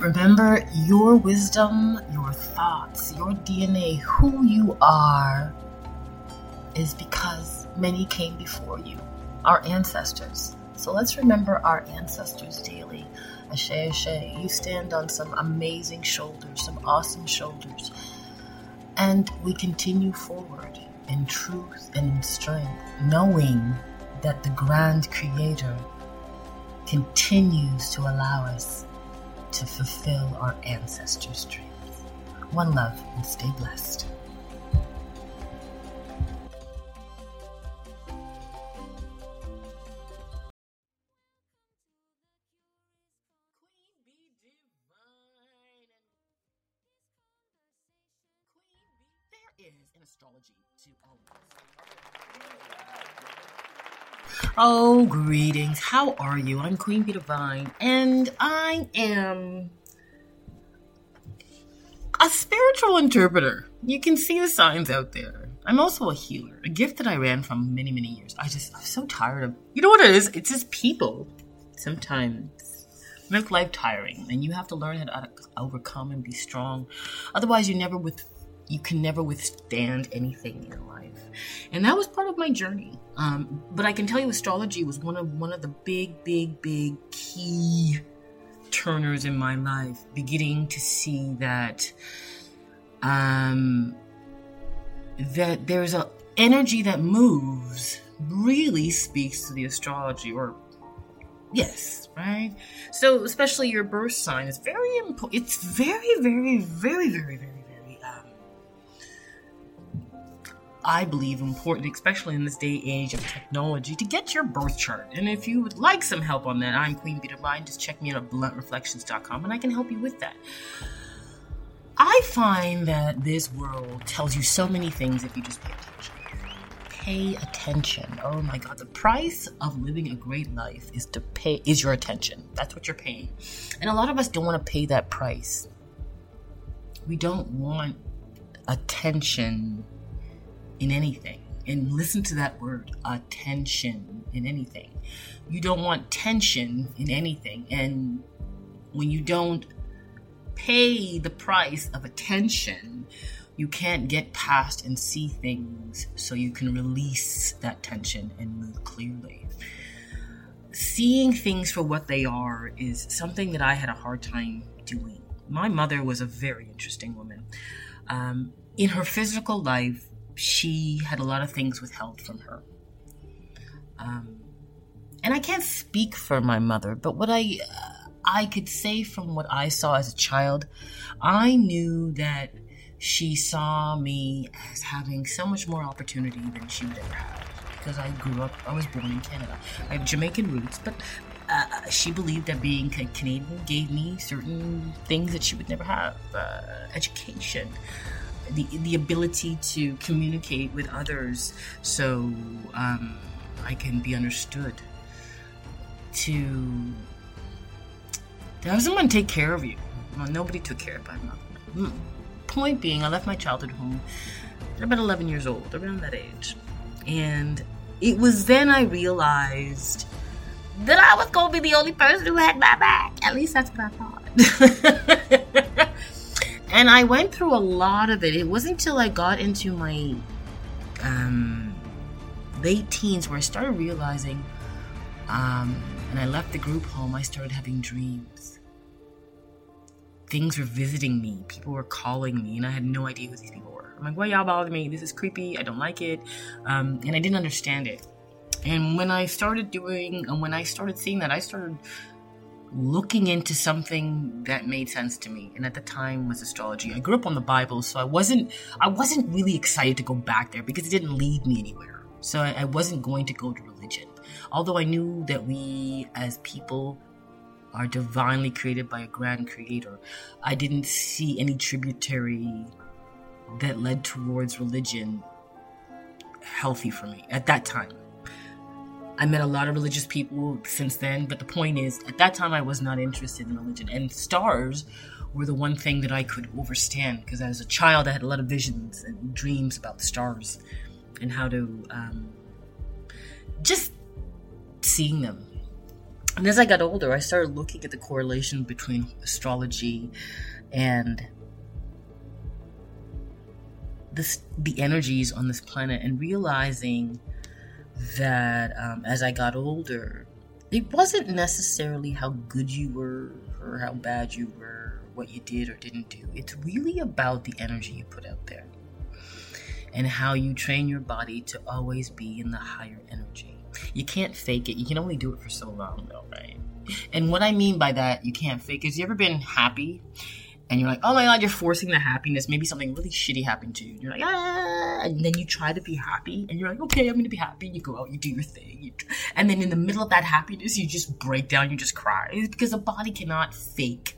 Remember, your wisdom, your thoughts, your DNA, who you are, is because many came before you, our ancestors. So let's remember our ancestors daily. Ashe, Ashe, you stand on some amazing shoulders, some awesome shoulders. And we continue forward in truth and in strength, knowing that the grand creator continues to allow us to fulfill our ancestors' dreams. One love and stay blessed. astrology to all Oh, greetings. How are you? I'm Queen Bee Divine, and I am a spiritual interpreter. You can see the signs out there. I'm also a healer, a gift that I ran from many, many years. I just, I'm so tired of, you know what it is? It's just people sometimes make life tiring, and you have to learn how to overcome and be strong. Otherwise, you never with you can never withstand anything in life. And that was part of my journey. Um, but i can tell you astrology was one of one of the big big big key turners in my life beginning to see that um, that there's a energy that moves really speaks to the astrology or yes right? So especially your birth sign is very important it's very very very very very I believe important, especially in this day and age of technology, to get your birth chart. And if you would like some help on that, I'm Queen Bee Divine. Just check me out at bluntreflections.com and I can help you with that. I find that this world tells you so many things if you just pay attention. Pay attention. Oh my god, the price of living a great life is to pay is your attention. That's what you're paying. And a lot of us don't want to pay that price. We don't want attention in anything. And listen to that word attention in anything. You don't want tension in anything. And when you don't pay the price of attention, you can't get past and see things so you can release that tension and move clearly. Seeing things for what they are is something that I had a hard time doing. My mother was a very interesting woman. Um, in her physical life, she had a lot of things withheld from her. Um, and I can't speak for my mother, but what I uh, I could say from what I saw as a child, I knew that she saw me as having so much more opportunity than she would ever have because I grew up. I was born in Canada. I have Jamaican roots, but uh, she believed that being Canadian gave me certain things that she would never have: uh, education the the ability to communicate with others so um, I can be understood. To have someone take care of you. Well, nobody took care of my mother. Point being, I left my childhood home at about 11 years old, around that age, and it was then I realized that I was going to be the only person who had my back. At least that's what I thought. and I went through a lot of it. It wasn't until I got into my um, late teens where I started realizing, um, and I left the group home, I started having dreams. Things were visiting me, people were calling me, and I had no idea who these people were. I'm like, why y'all bother me? This is creepy. I don't like it. Um, and I didn't understand it. And when I started doing, and when I started seeing that, I started looking into something that made sense to me. And at the time was astrology. I grew up on the bible so i wasn't i wasn't really excited to go back there because it didn't lead me anywhere. So i, I wasn't going to go to religion. Although i knew that we as people are divinely created by a grand creator i didn't see any tributary that led towards religion healthy for me at that time I met a lot of religious people since then, but the point is, at that time, I was not interested in religion. And stars were the one thing that I could overstand because as a child, I had a lot of visions and dreams about the stars and how to um, just seeing them. And as I got older, I started looking at the correlation between astrology and this, the energies on this planet and realizing that um, as I got older, it wasn't necessarily how good you were or how bad you were, what you did or didn't do. It's really about the energy you put out there and how you train your body to always be in the higher energy. You can't fake it. You can only do it for so long, though, right? And what I mean by that, you can't fake is you ever been happy and you're like, oh my god, you're forcing the happiness. Maybe something really shitty happened to you. And you're like, ah, and then you try to be happy, and you're like, okay, I'm gonna be happy. You go out, you do your thing, you, and then in the middle of that happiness, you just break down, you just cry. It's because the body cannot fake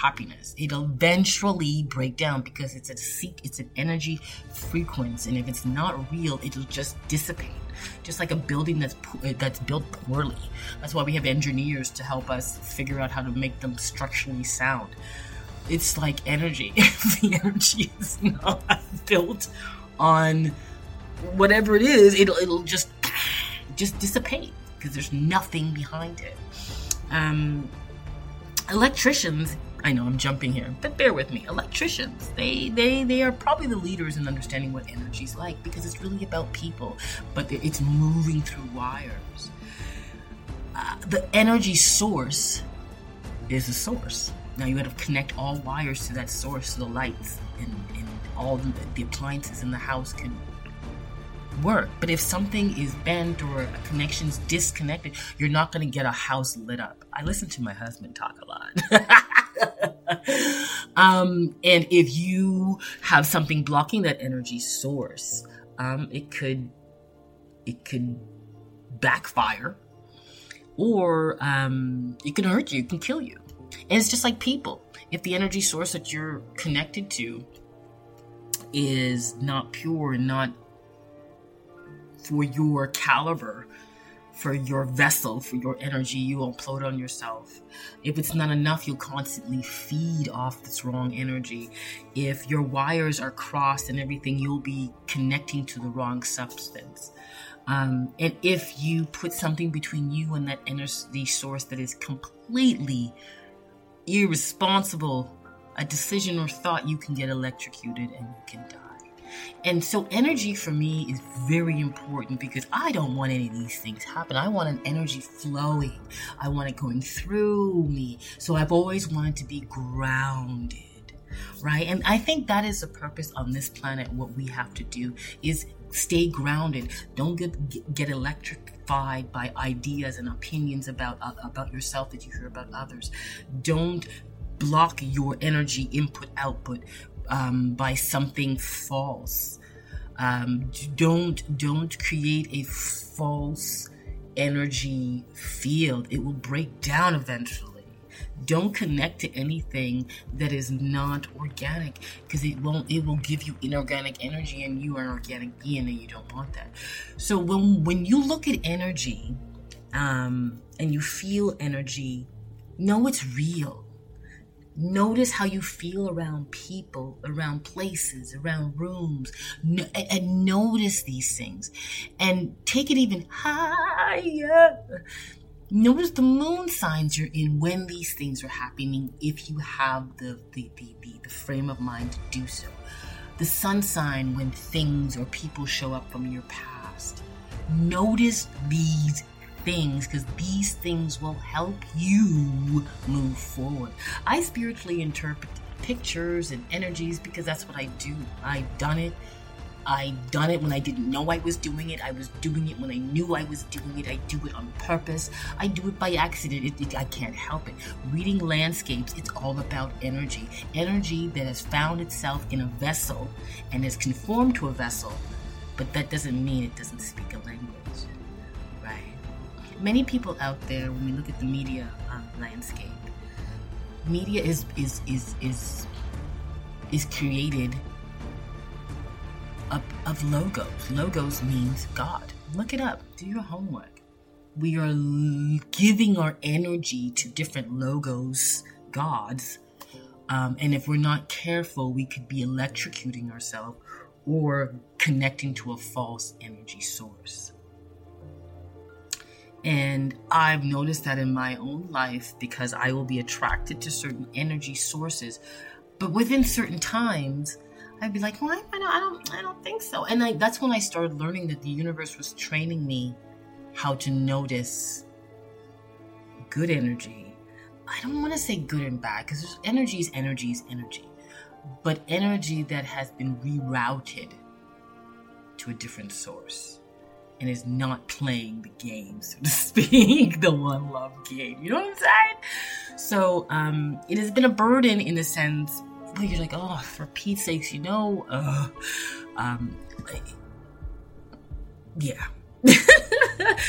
happiness. It'll eventually break down because it's a seek, it's an energy frequency, and if it's not real, it'll just dissipate. Just like a building that's that's built poorly. That's why we have engineers to help us figure out how to make them structurally sound it's like energy. The energy is not built on whatever it is, it'll it'll just just dissipate because there's nothing behind it. Um, electricians, I know I'm jumping here, but bear with me. Electricians, they they they are probably the leaders in understanding what energy is like because it's really about people, but it's moving through wires. Uh, the energy source is a source now you got to connect all wires to that source so the lights and, and all the, the appliances in the house can work. But if something is bent or a connection's disconnected, you're not going to get a house lit up. I listen to my husband talk a lot. um, and if you have something blocking that energy source, um, it could it could backfire, or um, it can hurt you. It can kill you. And it's just like people. If the energy source that you're connected to is not pure and not for your caliber, for your vessel, for your energy, you will implode on yourself. If it's not enough, you'll constantly feed off this wrong energy. If your wires are crossed and everything, you'll be connecting to the wrong substance. Um, and if you put something between you and that energy source that is completely irresponsible a decision or thought, you can get electrocuted and you can die. And so, energy for me is very important because I don't want any of these things happen. I want an energy flowing. I want it going through me. So, I've always wanted to be grounded, right? And I think that is the purpose on this planet. What we have to do is stay grounded. Don't get get electric by ideas and opinions about uh, about yourself that you hear about others. Don't block your energy input output um, by something false. Um, don't don't create a false energy field. It will break down eventually. Don't connect to anything that is not organic because it won't it will give you inorganic energy and you are an organic being and you don't want that. So when when you look at energy um, and you feel energy, know it's real. Notice how you feel around people, around places, around rooms, and notice these things. And take it even higher Notice the moon signs you're in when these things are happening, if you have the, the, the, the, the frame of mind to do so. The sun sign when things or people show up from your past. Notice these things because these things will help you move forward. I spiritually interpret pictures and energies because that's what I do. I've done it I done it when I didn't know I was doing it. I was doing it when I knew I was doing it. I do it on purpose. I do it by accident. It, it, I can't help it. Reading landscapes, it's all about energy. Energy that has found itself in a vessel and is conformed to a vessel, but that doesn't mean it doesn't speak a language, right? Many people out there, when we look at the media um, landscape, media is is is is is created of, of logos. Logos means God. Look it up. Do your homework. We are giving our energy to different logos, gods. Um, and if we're not careful, we could be electrocuting ourselves or connecting to a false energy source. And I've noticed that in my own life because I will be attracted to certain energy sources. But within certain times, I'd be like, "Why? I don't, I don't, I don't think so." And I, that's when I started learning that the universe was training me how to notice good energy. I don't want to say good and bad because energy is energy is energy, but energy that has been rerouted to a different source and is not playing the game, so to speak, the one love game. You know what I'm saying? So um, it has been a burden in the sense where you're like, oh, for Pete's sakes, you know, uh, um, yeah.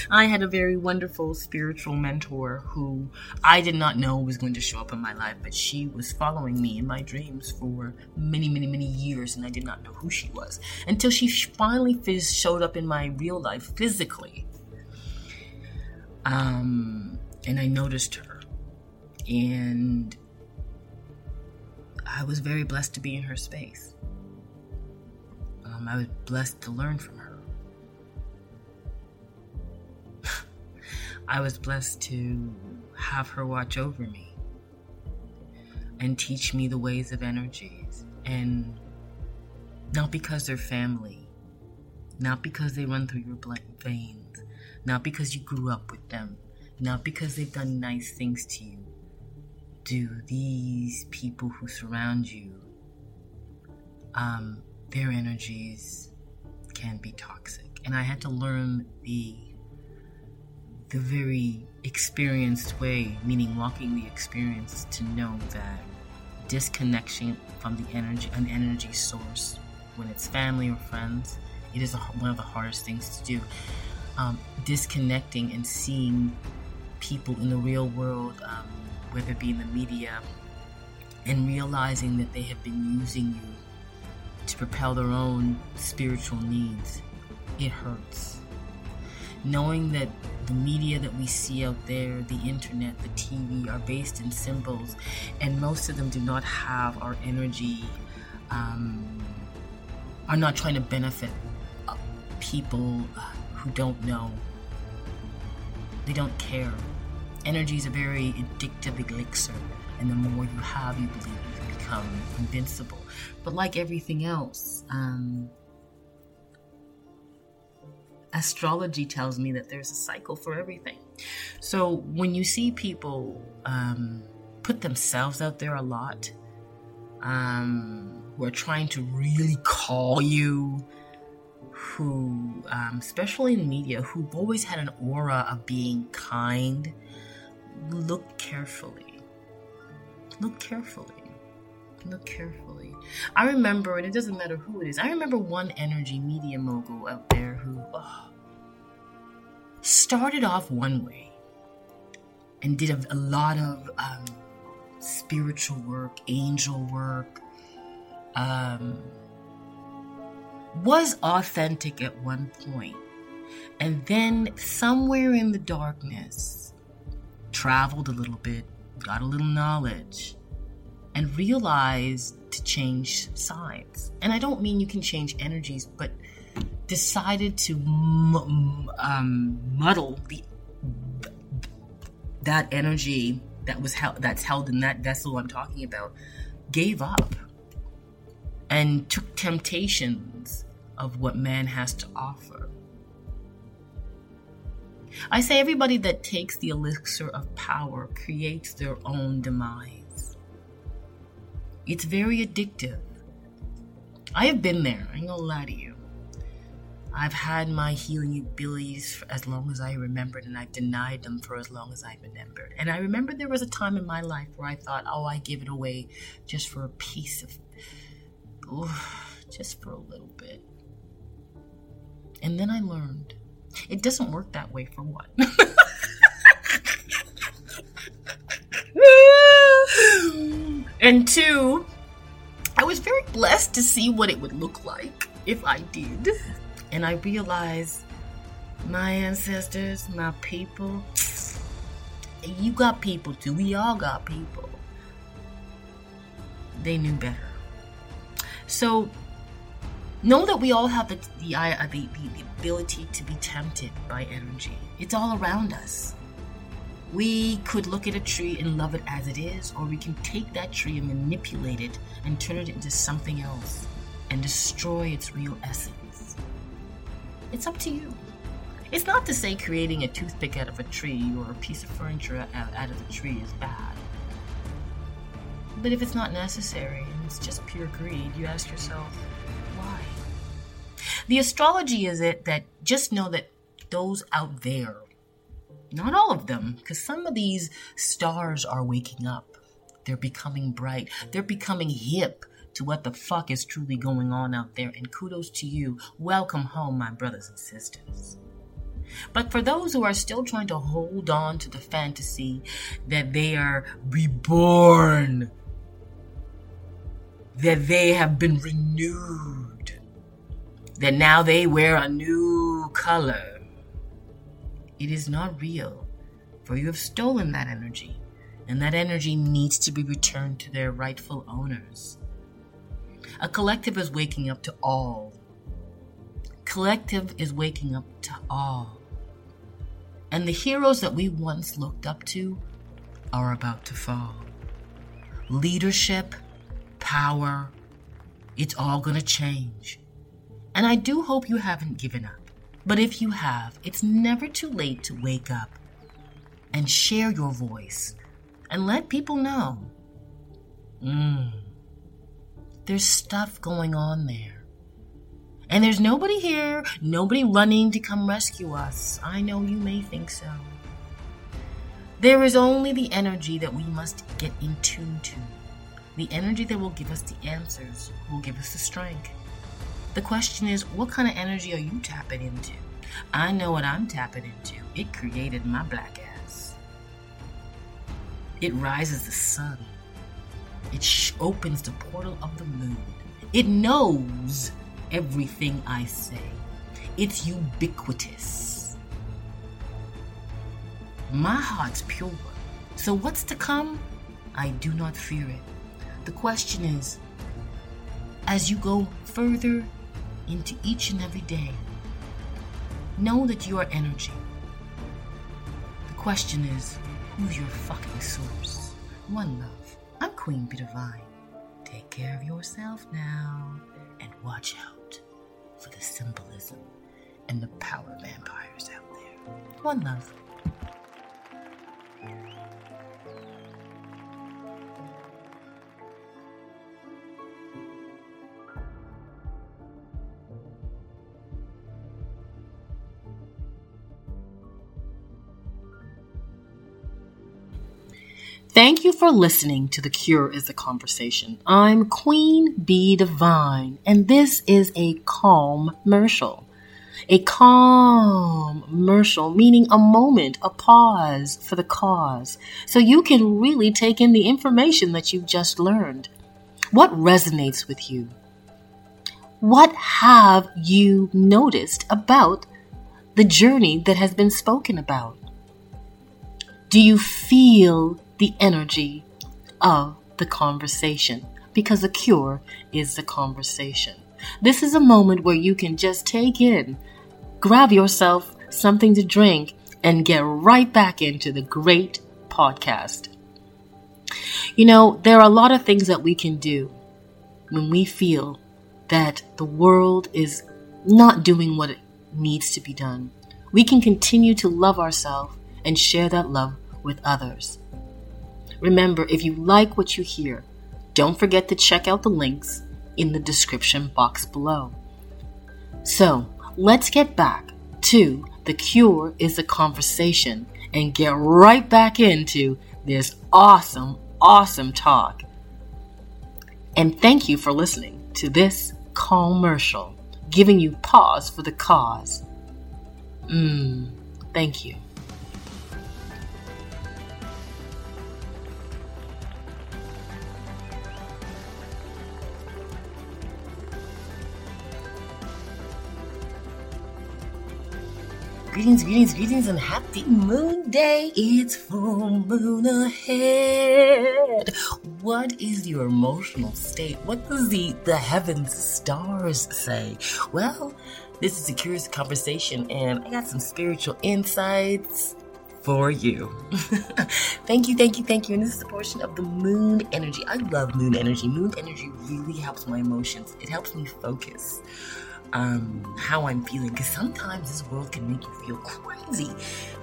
I had a very wonderful spiritual mentor who I did not know was going to show up in my life, but she was following me in my dreams for many, many, many years, and I did not know who she was until she finally showed up in my real life physically. Um, and I noticed her, and I was very blessed to be in her space. Um, I was blessed to learn from her. I was blessed to have her watch over me and teach me the ways of energies. And not because they're family, not because they run through your veins, not because you grew up with them, not because they've done nice things to you. Do these people who surround you, um, their energies can be toxic. And I had to learn the the very experienced way, meaning walking the experience, to know that disconnection from the energy, an energy source, when it's family or friends, it is a, one of the hardest things to do. Um, disconnecting and seeing people in the real world, um, whether it be in the media, and realizing that they have been using you to propel their own spiritual needs, it hurts. Knowing that the media that we see out there, the internet, the TV, are based in symbols, and most of them do not have our energy, um, are not trying to benefit uh, people who don't know. They don't care. Energy is a very addictive elixir, and the more you have, you believe you can become invincible. But like everything else, um, astrology tells me that there's a cycle for everything. So when you see people um, put themselves out there a lot, um, who are trying to really call you, who, um, especially in media, who've always had an aura of being kind, look carefully. Look carefully. Look carefully. I remember, and it doesn't matter who it is, I remember one energy media mogul out there who oh, started off one way and did a, a lot of um, spiritual work, angel work, um, was authentic at one point, and then somewhere in the darkness, traveled a little bit, got a little knowledge, and realized to change sides. And I don't mean you can change energies, but decided to m- um, muddle the that energy that was held that's held in that vessel I'm talking about gave up and took temptations of what man has to offer. I say everybody that takes the elixir of power creates their own demise. It's very addictive. I have been there, I ain't gonna lie to you. I've had my healing abilities for as long as I remembered, and I've denied them for as long as I remembered. And I remember there was a time in my life where I thought, oh, I give it away just for a piece of, just for a little bit. And then I learned it doesn't work that way for one. And two, I was very blessed to see what it would look like if I did. And I realized my ancestors, my people, you got people too. We all got people. They knew better. So Know that we all have the the, the, the, ability to be tempted by energy. It's all around us. We could look at a tree and love it as it is, or we can take that tree and manipulate it and turn it into something else and destroy its real essence. It's up to you. It's not to say creating a toothpick out of a tree or a piece of furniture out of a tree is bad. But if it's not necessary and it's just pure greed, you ask yourself? The astrology is it that just know that those out there, not all of them, because some of these stars are waking up. They're becoming bright. They're becoming hip to what the fuck is truly going on out there. And kudos to you. Welcome home, my brothers and sisters. But for those who are still trying to hold on to the fantasy that they are reborn, that they have been renewed, that now they wear a new color, it is not real, for you have stolen that energy, and that energy needs to be returned to their rightful owners. A collective is waking up to all. Collective is waking up to all. And the heroes that we once looked up to are about to fall. Leadership, power, it's all going to change. And I do hope you haven't given up. But if you have, it's never too late to wake up and share your voice and let people know. Mm, there's stuff going on there. And there's nobody here, nobody running to come rescue us. I know you may think so. There is only the energy that we must get in tune to. The energy that will give us the answers, will give us the strength. The question is, what kind of energy are you tapping into? I know what I'm tapping into. It created my black ass. It rises the sun. It sh- opens the portal of the moon. It knows everything I say. It's ubiquitous. My heart's pure. So what's to come? I do not fear it. The question is as you go further into each and every day, know that you are energy. The question is who's your fucking source? One love. I'm Queen Bee Divine. Take care of yourself now and watch out for the symbolism and the power vampires out there. One love. Thank you for listening to The Cure is a Conversation. I'm Queen Bee Divine, and this is a calm commercial. A calm commercial, meaning a moment, a pause for the cause, so you can really take in the information that you've just learned. What resonates with you? What have you noticed about the journey that has been spoken about? Do you feel the energy of the conversation because the cure is the conversation. This is a moment where you can just take in, grab yourself something to drink, and get right back into the great podcast. You know, there are a lot of things that we can do when we feel that the world is not doing what it needs to be done. We can continue to love ourselves and share that love with others. Remember, if you like what you hear, don't forget to check out the links in the description box below. So, let's get back to The Cure is a Conversation and get right back into this awesome, awesome talk. And thank you for listening to this commercial, giving you pause for the cause. Mmm, thank you. Greetings, greetings, greetings, and happy moon day. It's full moon ahead. What is your emotional state? What does the, the heavens, stars say? Well, this is a curious conversation, and I got some spiritual insights for you. thank you, thank you, thank you. And this is a portion of the moon energy. I love moon energy. Moon energy really helps my emotions, it helps me focus um, how I'm feeling because sometimes this world can make you feel crazy.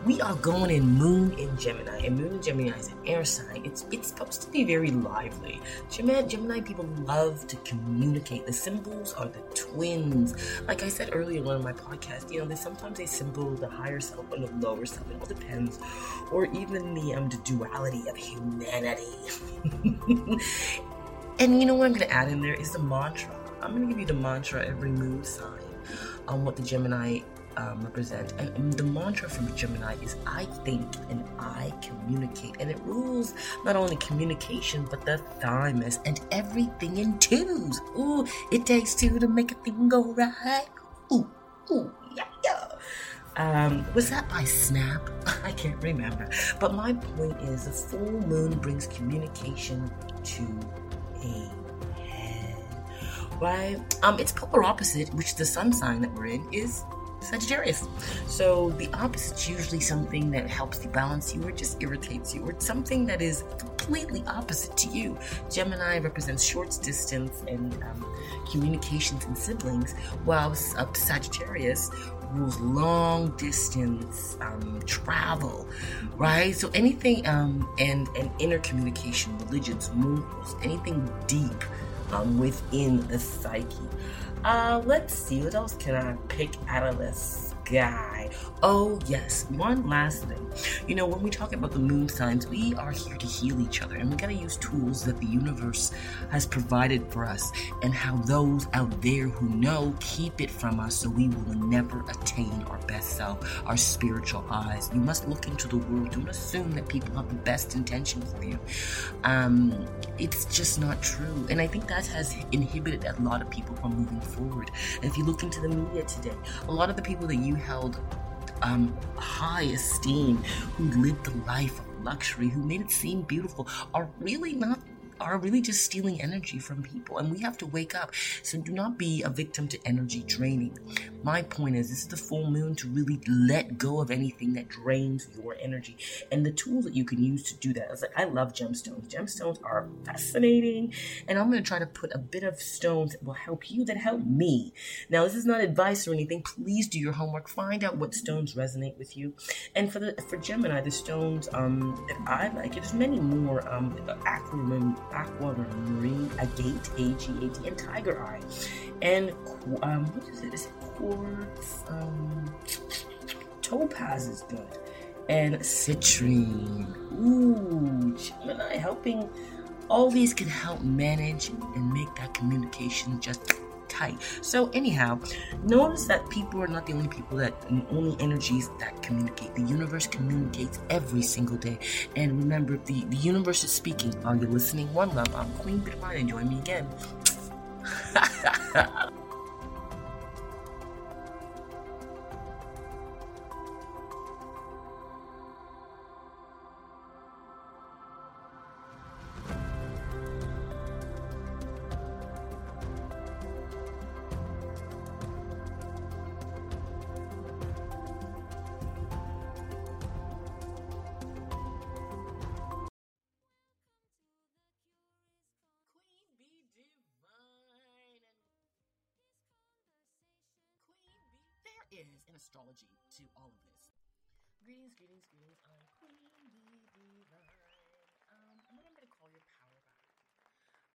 We are going in Moon in Gemini, and Moon in Gemini is an air sign. It's it's supposed to be very lively. Gemini, Gemini people love to communicate. The symbols are the twins. Like I said earlier in one of my podcasts, you know, they sometimes they symbol the higher self and the lower self. It all depends, or even the um the duality of humanity. and you know what I'm gonna add in there is the mantra I'm going to give you the mantra every moon sign on what the Gemini um, represent. And, the mantra from Gemini is I think and I communicate. And it rules not only communication, but the thymus and everything in twos. Ooh, it takes two to make a thing go right. Ooh, ooh, yeah, yeah. Um, was that by Snap? I can't remember. But my point is, the full moon brings communication to a right? Um, its polar opposite, which the sun sign that we're in, is Sagittarius. So the opposite's usually something that helps you balance you or just irritates you, or something that is completely opposite to you. Gemini represents short distance and um, communications and siblings, while uh, Sagittarius rules long distance um, travel, right? So anything um, and and intercommunication, religions, morals, anything deep um, within the psyche. Uh, let's see, what else can I pick out of this? Guy. Oh, yes, one last thing. You know, when we talk about the moon signs, we are here to heal each other, and we got to use tools that the universe has provided for us, and how those out there who know keep it from us so we will never attain our best self, our spiritual eyes. You must look into the world. Don't assume that people have the best intention for you. Um, it's just not true. And I think that has inhibited a lot of people from moving forward. And if you look into the media today, a lot of the people that you held um, high esteem, who lived the life of luxury, who made it seem beautiful, are really not are really just stealing energy from people. And we have to wake up. So do not be a victim to energy draining. My point is, this is the full moon to really let go of anything that drains your energy. And the tools that you can use to do that. I like, I love gemstones. Gemstones are fascinating. And I'm going to try to put a bit of stones that will help you, that help me. Now, this is not advice or anything. Please do your homework. Find out what stones resonate with you. And for the for Gemini, the stones um, that I like, there's many more um, aquamarine agate, A-G-A-T, and tiger eye. And, um, what is it? Is it quartz? Um, topaz is good. And citrine. Ooh, Gemini helping. All these can help manage and make that communication just tight. So anyhow, notice that people are not the only people that only energies that communicate. The universe communicates every single day. And remember, the, the universe is speaking. Are you listening? One love. I'm Queen Bee Divine and join me again. astrology to all of this. Greetings, greetings, greetings. I'm Queen.